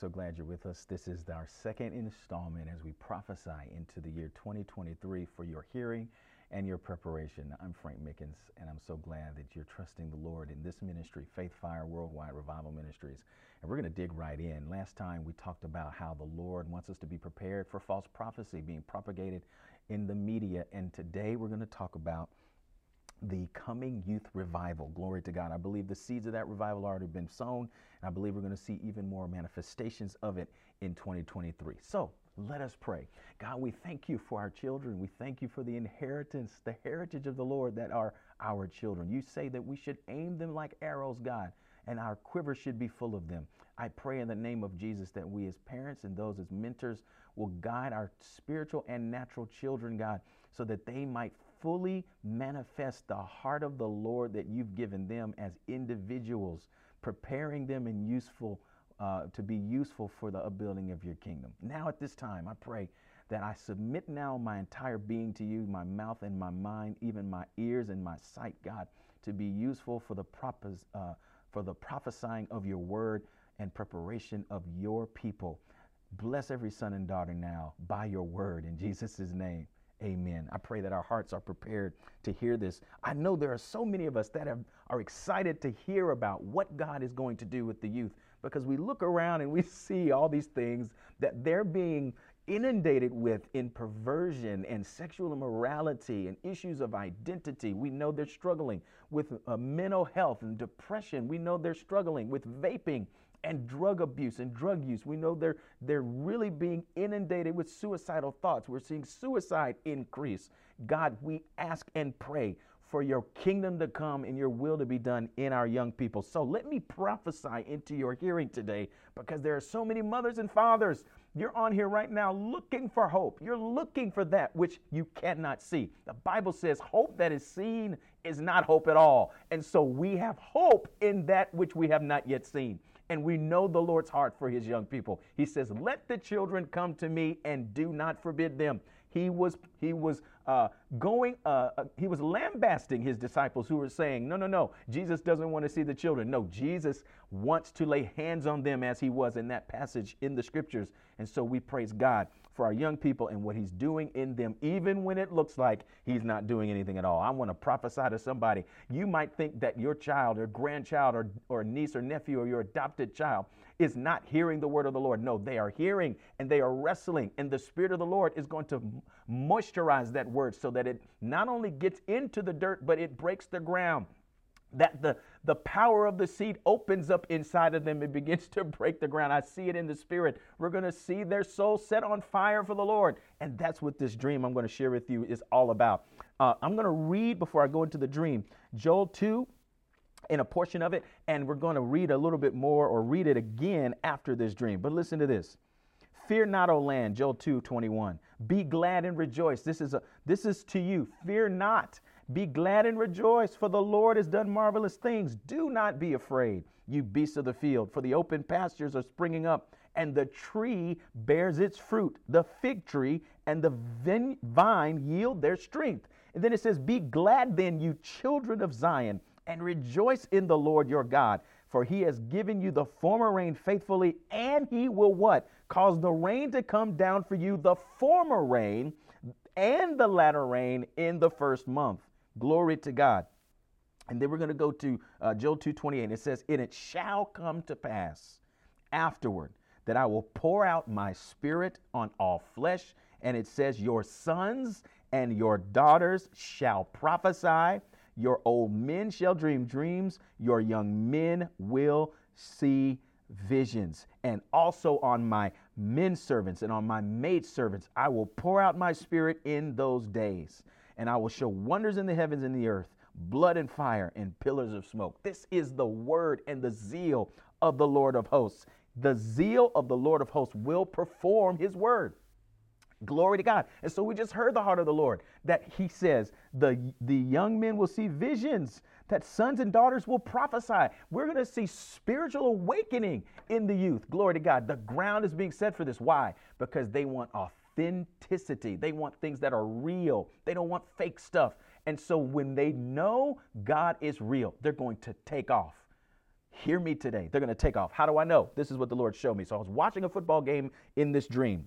so glad you're with us. This is our second installment as we prophesy into the year 2023 for your hearing and your preparation. I'm Frank Mickens, and I'm so glad that you're trusting the Lord in this ministry, Faith Fire Worldwide Revival Ministries. And we're going to dig right in. Last time we talked about how the Lord wants us to be prepared for false prophecy being propagated in the media. And today we're going to talk about the coming youth revival. Glory to God. I believe the seeds of that revival already been sown, and I believe we're going to see even more manifestations of it in 2023. So, let us pray. God, we thank you for our children. We thank you for the inheritance, the heritage of the Lord that are our children. You say that we should aim them like arrows, God and our quiver should be full of them. I pray in the name of Jesus that we as parents and those as mentors will guide our spiritual and natural children, God, so that they might fully manifest the heart of the Lord that you've given them as individuals, preparing them and useful uh, to be useful for the upbuilding of your kingdom. Now, at this time, I pray that I submit now my entire being to you, my mouth and my mind, even my ears and my sight, God, to be useful for the propos- uh, for the prophesying of your word and preparation of your people. Bless every son and daughter now by your word in Jesus' name. Amen. I pray that our hearts are prepared to hear this. I know there are so many of us that have, are excited to hear about what God is going to do with the youth because we look around and we see all these things that they're being inundated with in perversion and sexual immorality and issues of identity. We know they're struggling with uh, mental health and depression. We know they're struggling with vaping and drug abuse and drug use. We know they're they're really being inundated with suicidal thoughts. We're seeing suicide increase. God, we ask and pray for your kingdom to come and your will to be done in our young people. So let me prophesy into your hearing today because there are so many mothers and fathers. You're on here right now looking for hope. You're looking for that which you cannot see. The Bible says hope that is seen is not hope at all. And so we have hope in that which we have not yet seen and we know the Lord's heart for his young people. He says, "Let the children come to me and do not forbid them." He was he was uh, going uh, uh, he was lambasting his disciples who were saying, "No, no, no. Jesus doesn't want to see the children. No, Jesus wants to lay hands on them as he was in that passage in the scriptures." And so we praise God for our young people and what he's doing in them, even when it looks like he's not doing anything at all. I want to prophesy to somebody. You might think that your child or grandchild or, or niece or nephew or your adopted child is not hearing the word of the Lord. No, they are hearing and they are wrestling, and the Spirit of the Lord is going to moisturize that word so that it not only gets into the dirt, but it breaks the ground that the, the power of the seed opens up inside of them and begins to break the ground. I see it in the spirit. We're going to see their soul set on fire for the Lord. And that's what this dream I'm going to share with you is all about. Uh, I'm going to read before I go into the dream Joel 2 in a portion of it, and we're going to read a little bit more or read it again after this dream. But listen to this. Fear not, O land, Joel 2 21. Be glad and rejoice. This is a this is to you. Fear not. Be glad and rejoice, for the Lord has done marvelous things. Do not be afraid, you beasts of the field, for the open pastures are springing up, and the tree bears its fruit. The fig tree and the vine yield their strength. And then it says, Be glad then, you children of Zion, and rejoice in the Lord your God, for he has given you the former rain faithfully, and he will what? Cause the rain to come down for you, the former rain and the latter rain in the first month. Glory to God. And then we're going to go to uh, Joel 2:28. It says, "And it shall come to pass afterward that I will pour out my spirit on all flesh." And it says, "Your sons and your daughters shall prophesy, your old men shall dream dreams, your young men will see visions. And also on my men servants and on my maid servants, I will pour out my spirit in those days and I will show wonders in the heavens and the earth, blood and fire and pillars of smoke. This is the word and the zeal of the Lord of hosts. The zeal of the Lord of hosts will perform his word. Glory to God. And so we just heard the heart of the Lord that he says the, the young men will see visions, that sons and daughters will prophesy. We're going to see spiritual awakening in the youth. Glory to God. The ground is being set for this. Why? Because they want authentic authenticity. They want things that are real. They don't want fake stuff. And so when they know God is real, they're going to take off. Hear me today. They're going to take off. How do I know? This is what the Lord showed me. So I was watching a football game in this dream.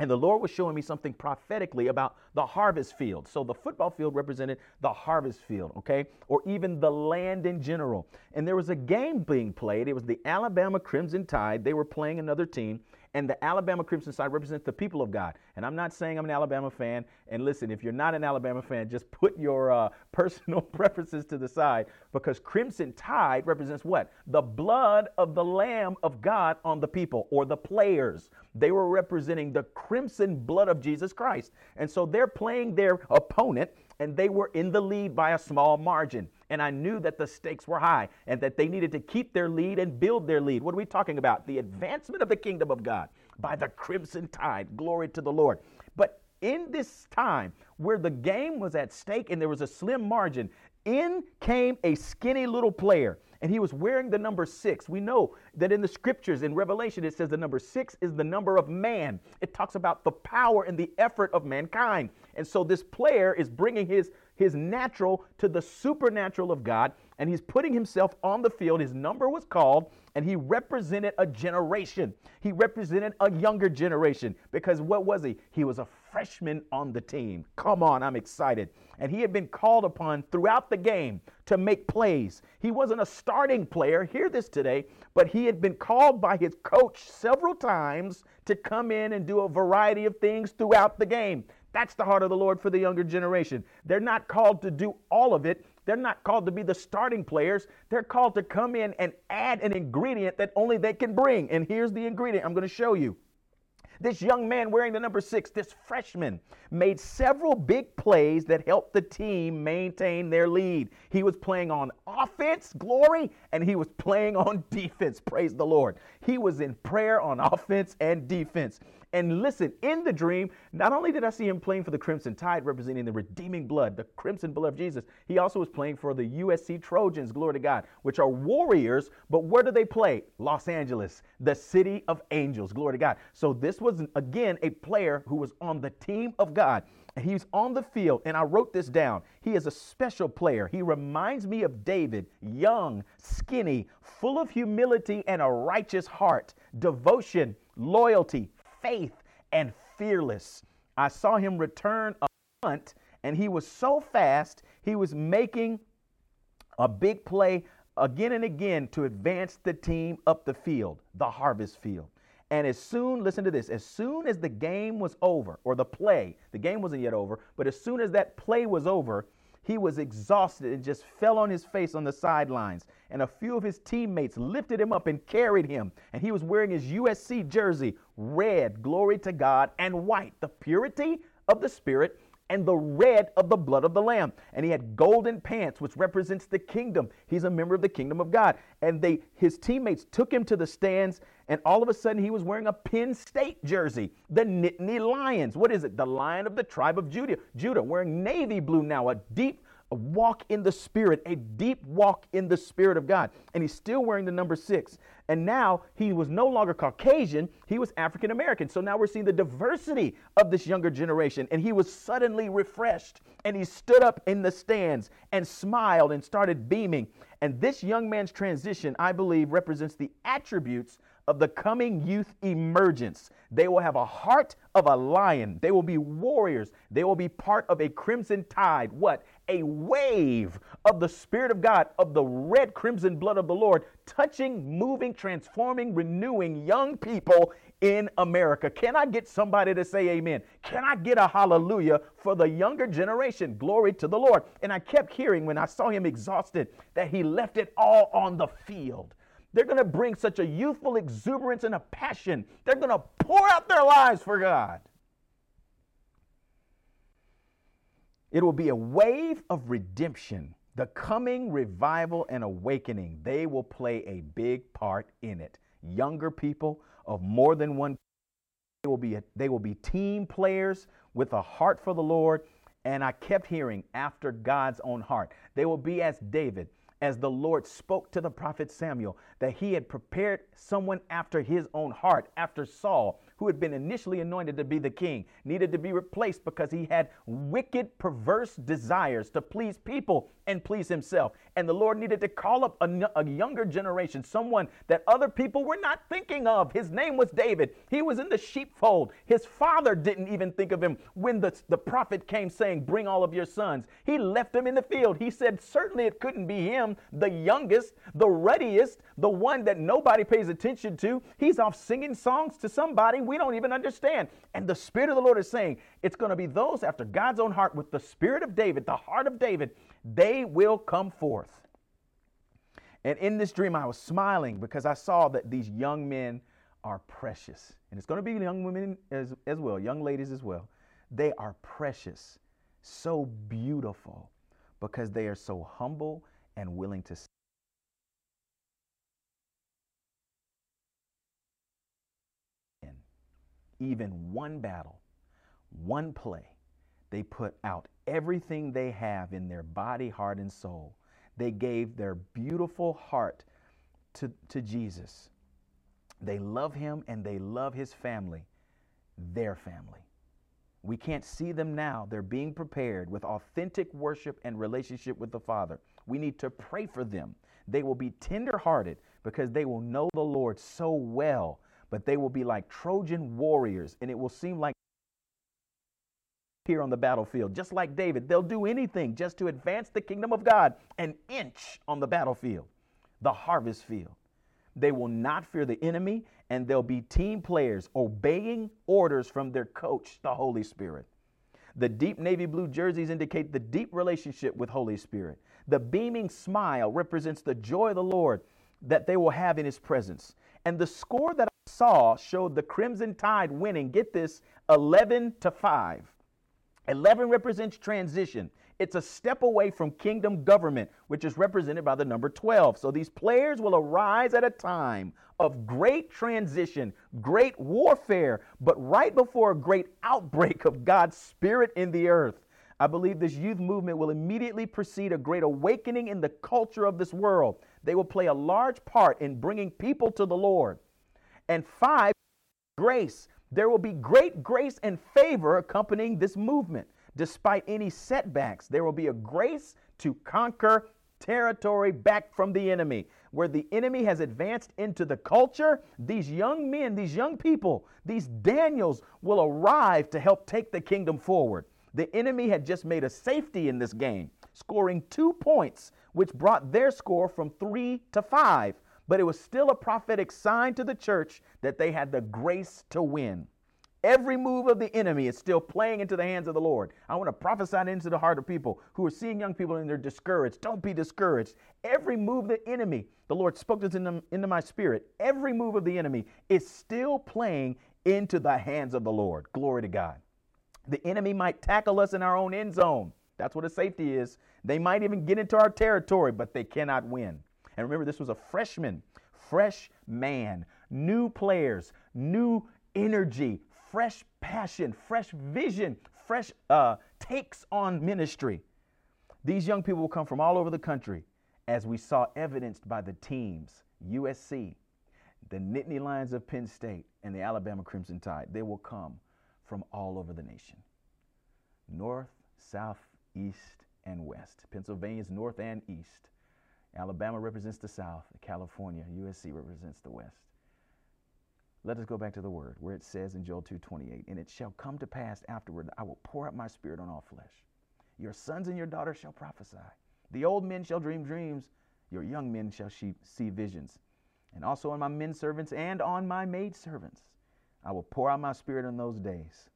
And the Lord was showing me something prophetically about the harvest field. So the football field represented the harvest field, okay? Or even the land in general. And there was a game being played. It was the Alabama Crimson Tide. They were playing another team and the Alabama Crimson Tide represents the people of God. And I'm not saying I'm an Alabama fan. And listen, if you're not an Alabama fan, just put your uh, personal preferences to the side because Crimson Tide represents what? The blood of the Lamb of God on the people or the players. They were representing the crimson blood of Jesus Christ. And so they're playing their opponent and they were in the lead by a small margin. And I knew that the stakes were high and that they needed to keep their lead and build their lead. What are we talking about? The advancement of the kingdom of God by the crimson tide. Glory to the Lord. But in this time where the game was at stake and there was a slim margin, in came a skinny little player and he was wearing the number six. We know that in the scriptures, in Revelation, it says the number six is the number of man. It talks about the power and the effort of mankind. And so this player is bringing his his natural to the supernatural of God, and he's putting himself on the field. His number was called, and he represented a generation. He represented a younger generation because what was he? He was a freshman on the team. Come on, I'm excited. And he had been called upon throughout the game to make plays. He wasn't a starting player, hear this today, but he had been called by his coach several times to come in and do a variety of things throughout the game. That's the heart of the Lord for the younger generation. They're not called to do all of it. They're not called to be the starting players. They're called to come in and add an ingredient that only they can bring. And here's the ingredient I'm going to show you. This young man wearing the number six, this freshman, made several big plays that helped the team maintain their lead. He was playing on offense, glory, and he was playing on defense, praise the Lord. He was in prayer on offense and defense. And listen, in the dream, not only did I see him playing for the Crimson Tide, representing the redeeming blood, the crimson blood of Jesus, he also was playing for the USC Trojans, glory to God, which are warriors. But where do they play? Los Angeles, the city of angels, glory to God. So this was, again, a player who was on the team of God. And he's on the field, and I wrote this down. He is a special player. He reminds me of David, young, skinny, full of humility and a righteous heart, devotion, loyalty, faith and fearless. I saw him return a punt, and he was so fast, he was making a big play again and again to advance the team up the field, the harvest field. And as soon, listen to this, as soon as the game was over, or the play, the game wasn't yet over, but as soon as that play was over, he was exhausted and just fell on his face on the sidelines. And a few of his teammates lifted him up and carried him. And he was wearing his USC jersey, red, glory to God, and white, the purity of the Spirit and the red of the blood of the Lamb. And he had golden pants, which represents the kingdom. He's a member of the kingdom of God. And they his teammates took him to the stands, and all of a sudden he was wearing a Penn State jersey, the Nittany Lions. What is it? The lion of the tribe of Judah. Judah, wearing navy blue now, a deep a walk in the Spirit, a deep walk in the Spirit of God. And he's still wearing the number six. And now he was no longer Caucasian, he was African American. So now we're seeing the diversity of this younger generation. And he was suddenly refreshed. And he stood up in the stands and smiled and started beaming. And this young man's transition, I believe, represents the attributes of the coming youth emergence. They will have a heart of a lion. They will be warriors. They will be part of a crimson tide. What? A wave of the Spirit of God, of the red crimson blood of the Lord, touching, moving, transforming, renewing young people in America. Can I get somebody to say amen? Can I get a hallelujah for the younger generation? Glory to the Lord. And I kept hearing when I saw him exhausted that he left it all on the field. They're going to bring such a youthful exuberance and a passion. They're going to pour out their lives for God. It will be a wave of redemption, the coming revival and awakening. They will play a big part in it. Younger people of more than one they will be a, they will be team players with a heart for the Lord and I kept hearing after God's own heart. They will be as David as the Lord spoke to the prophet Samuel that he had prepared someone after his own heart, after Saul, who had been initially anointed to be the king, needed to be replaced because he had wicked, perverse desires to please people and please himself. And the Lord needed to call up a, a, younger generation, someone that other people were not thinking of. His name was David. He was in the sheepfold. His father didn't even think of him when the, the prophet came saying, Bring all of your sons. He left him in the field. He said, Certainly it couldn't be him, the youngest, the ruddiest, the one that nobody pays attention to. He's off singing songs to somebody we don't even understand. And the Spirit of the Lord is saying, It's going to be those after God's own heart with the Spirit of David, the heart of David they will come forth. And in this dream, I was smiling because I saw that these young men are precious. And it's going to be young women as, as well, young ladies as well. They are precious, so beautiful because they are so humble and willing to. Even one battle, one play, they put out everything they have in their body, heart, and soul. They gave their beautiful heart to, to Jesus. They love him and they love his family, their family. We can't see them now. They're being prepared with authentic worship and relationship with the Father. We need to pray for them. They will be tenderhearted because they will know the Lord so well, but they will be like Trojan warriors, and it will seem like here on the battlefield. Just like David, they'll do anything just to advance the kingdom of God an inch on the battlefield, the harvest field. They will not fear the enemy, and they'll be team players obeying orders from their coach, the Holy Spirit. The deep navy blue jerseys indicate the deep relationship with Holy Spirit. The beaming smile represents the joy of the Lord that they will have in his presence. And the score that Saw showed the Crimson Tide winning, get this, 11 to 5. 11 represents transition. It's a step away from kingdom government, which is represented by the number 12. So these players will arise at a time of great transition, great warfare, but right before a great outbreak of God's Spirit in the earth. I believe this youth movement will immediately precede a great awakening in the culture of this world. They will play a large part in bringing people to the Lord. And five, grace. There will be great grace and favor accompanying this movement. Despite any setbacks, there will be a grace to conquer territory back from the enemy. Where the enemy has advanced into the culture, these young men, these young people, these Daniels will arrive to help take the kingdom forward. The enemy had just made a safety in this game, scoring two points, which brought their score from three to five but it was still a prophetic sign to the church that they had the grace to win. Every move of the enemy is still playing into the hands of the Lord. I want to prophesy into the heart of people who are seeing young people and they're discouraged. Don't be discouraged. Every move of the enemy, the Lord spoke this into, into my spirit. Every move of the enemy is still playing into the hands of the Lord. Glory to God. The enemy might tackle us in our own end zone. That's what a safety is. They might even get into our territory, but they cannot win. And remember, this was a freshman, fresh man, new players, new energy, fresh passion, fresh vision, fresh uh, takes on ministry. These young people will come from all over the country, as we saw evidenced by the teams USC, the Nittany Lions of Penn State, and the Alabama Crimson Tide. They will come from all over the nation north, south, east, and west. Pennsylvania's north and east. Alabama represents the South, California, USC represents the West. Let us go back to the word where it says in Joel 2:28, "And it shall come to pass afterward I will pour out my spirit on all flesh. Your sons and your daughters shall prophesy. The old men shall dream dreams, your young men shall see visions. And also on my men servants and on my maid servants I will pour out my spirit in those days."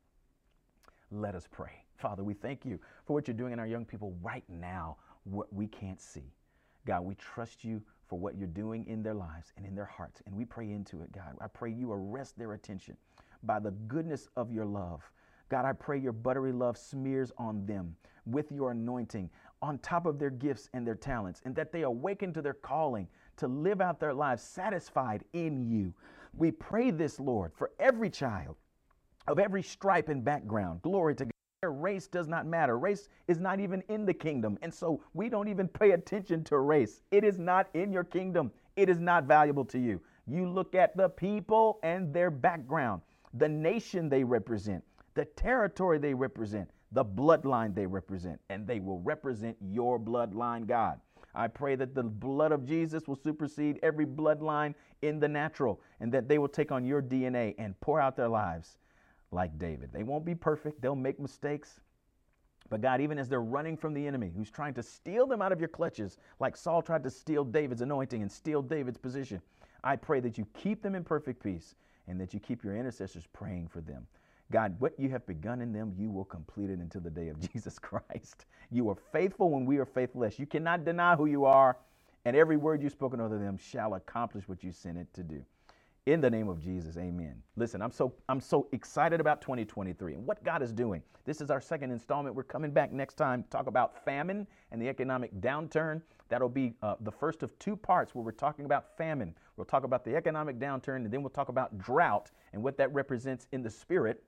Let us pray. Father, we thank you for what you're doing in our young people right now, what we can't see. God, we trust you for what you're doing in their lives and in their hearts. And we pray into it, God. I pray you arrest their attention by the goodness of your love. God, I pray your buttery love smears on them with your anointing on top of their gifts and their talents, and that they awaken to their calling to live out their lives satisfied in you. We pray this, Lord, for every child of every stripe and background. Glory to God. Race does not matter. Race is not even in the kingdom. And so we don't even pay attention to race. It is not in your kingdom, it is not valuable to you. You look at the people and their background. the nation they represent, the territory they represent, the bloodline they represent, and they will represent your bloodline, God. I pray that the blood of Jesus will supersede every bloodline in the natural and that they will take on your DNA and pour out their lives like David. They won't be perfect, they'll make mistakes. But God, even as they're running from the enemy who's trying to steal them out of your clutches, like Saul tried to steal David's anointing and steal David's position, I pray that you keep them in perfect peace and that you keep your intercessors praying for them. God, what you have begun in them, you will complete it until the day of Jesus Christ. You are faithful when we are faithless. You cannot deny who you are, and every word you've spoken over them shall accomplish what you sent it to do. In the name of Jesus, amen. Listen, I'm so I'm so excited about 2023 and what God is doing. This is our second installment. We're coming back next time to talk about famine and the economic downturn. That'll be uh, the first of two parts where we're talking about famine. We'll talk about the economic downturn and then we'll talk about drought and what that represents in the spirit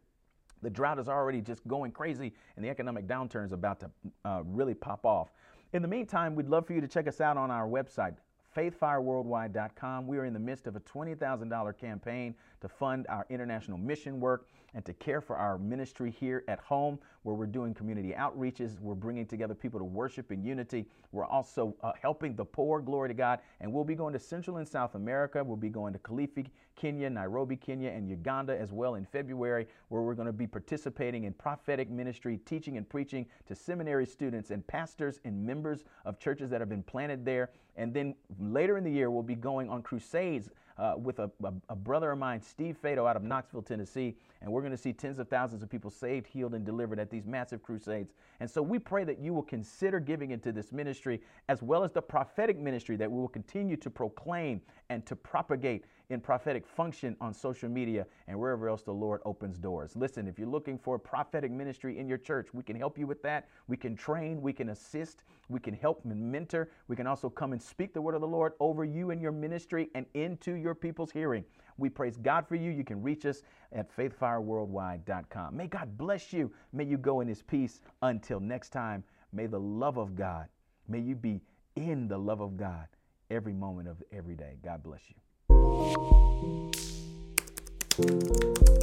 the drought is already just going crazy, and the economic downturn is about to uh, really pop off. In the meantime, we'd love for you to check us out on our website, faithfireworldwide.com. We are in the midst of a $20,000 campaign to fund our international mission work and to care for our ministry here at home, where we're doing community outreaches. We're bringing together people to worship in unity. We're also uh, helping the poor, glory to God. And we'll be going to Central and South America. We'll be going to Kilifi, Kenya, Nairobi, Kenya, and Uganda as well in February, where we're going to be participating in prophetic ministry, teaching and preaching to seminary students and pastors and members of churches that have been planted there. And then later in the year, we'll be going on crusades uh, with a, a, a, brother of mine, Steve Fado, out of Knoxville, Tennessee. And we're going to see tens of thousands of people saved, healed, and delivered at these massive crusades. And so we pray that you will consider giving into this ministry as well as the prophetic ministry that we will continue to proclaim and to propagate in prophetic function on social media and wherever else the Lord opens doors. Listen, if you're looking for prophetic ministry in your church, we can help you with that. We can train, we can assist, we can help and mentor. We can also come and speak the word of the Lord over you and your ministry and into your people's hearing. We praise God for you. You can reach us at faithfireworldwide.com. May God bless you. May you go in his peace. Until next time, may the love of God, may you be in the love of God every moment of every day. God bless you.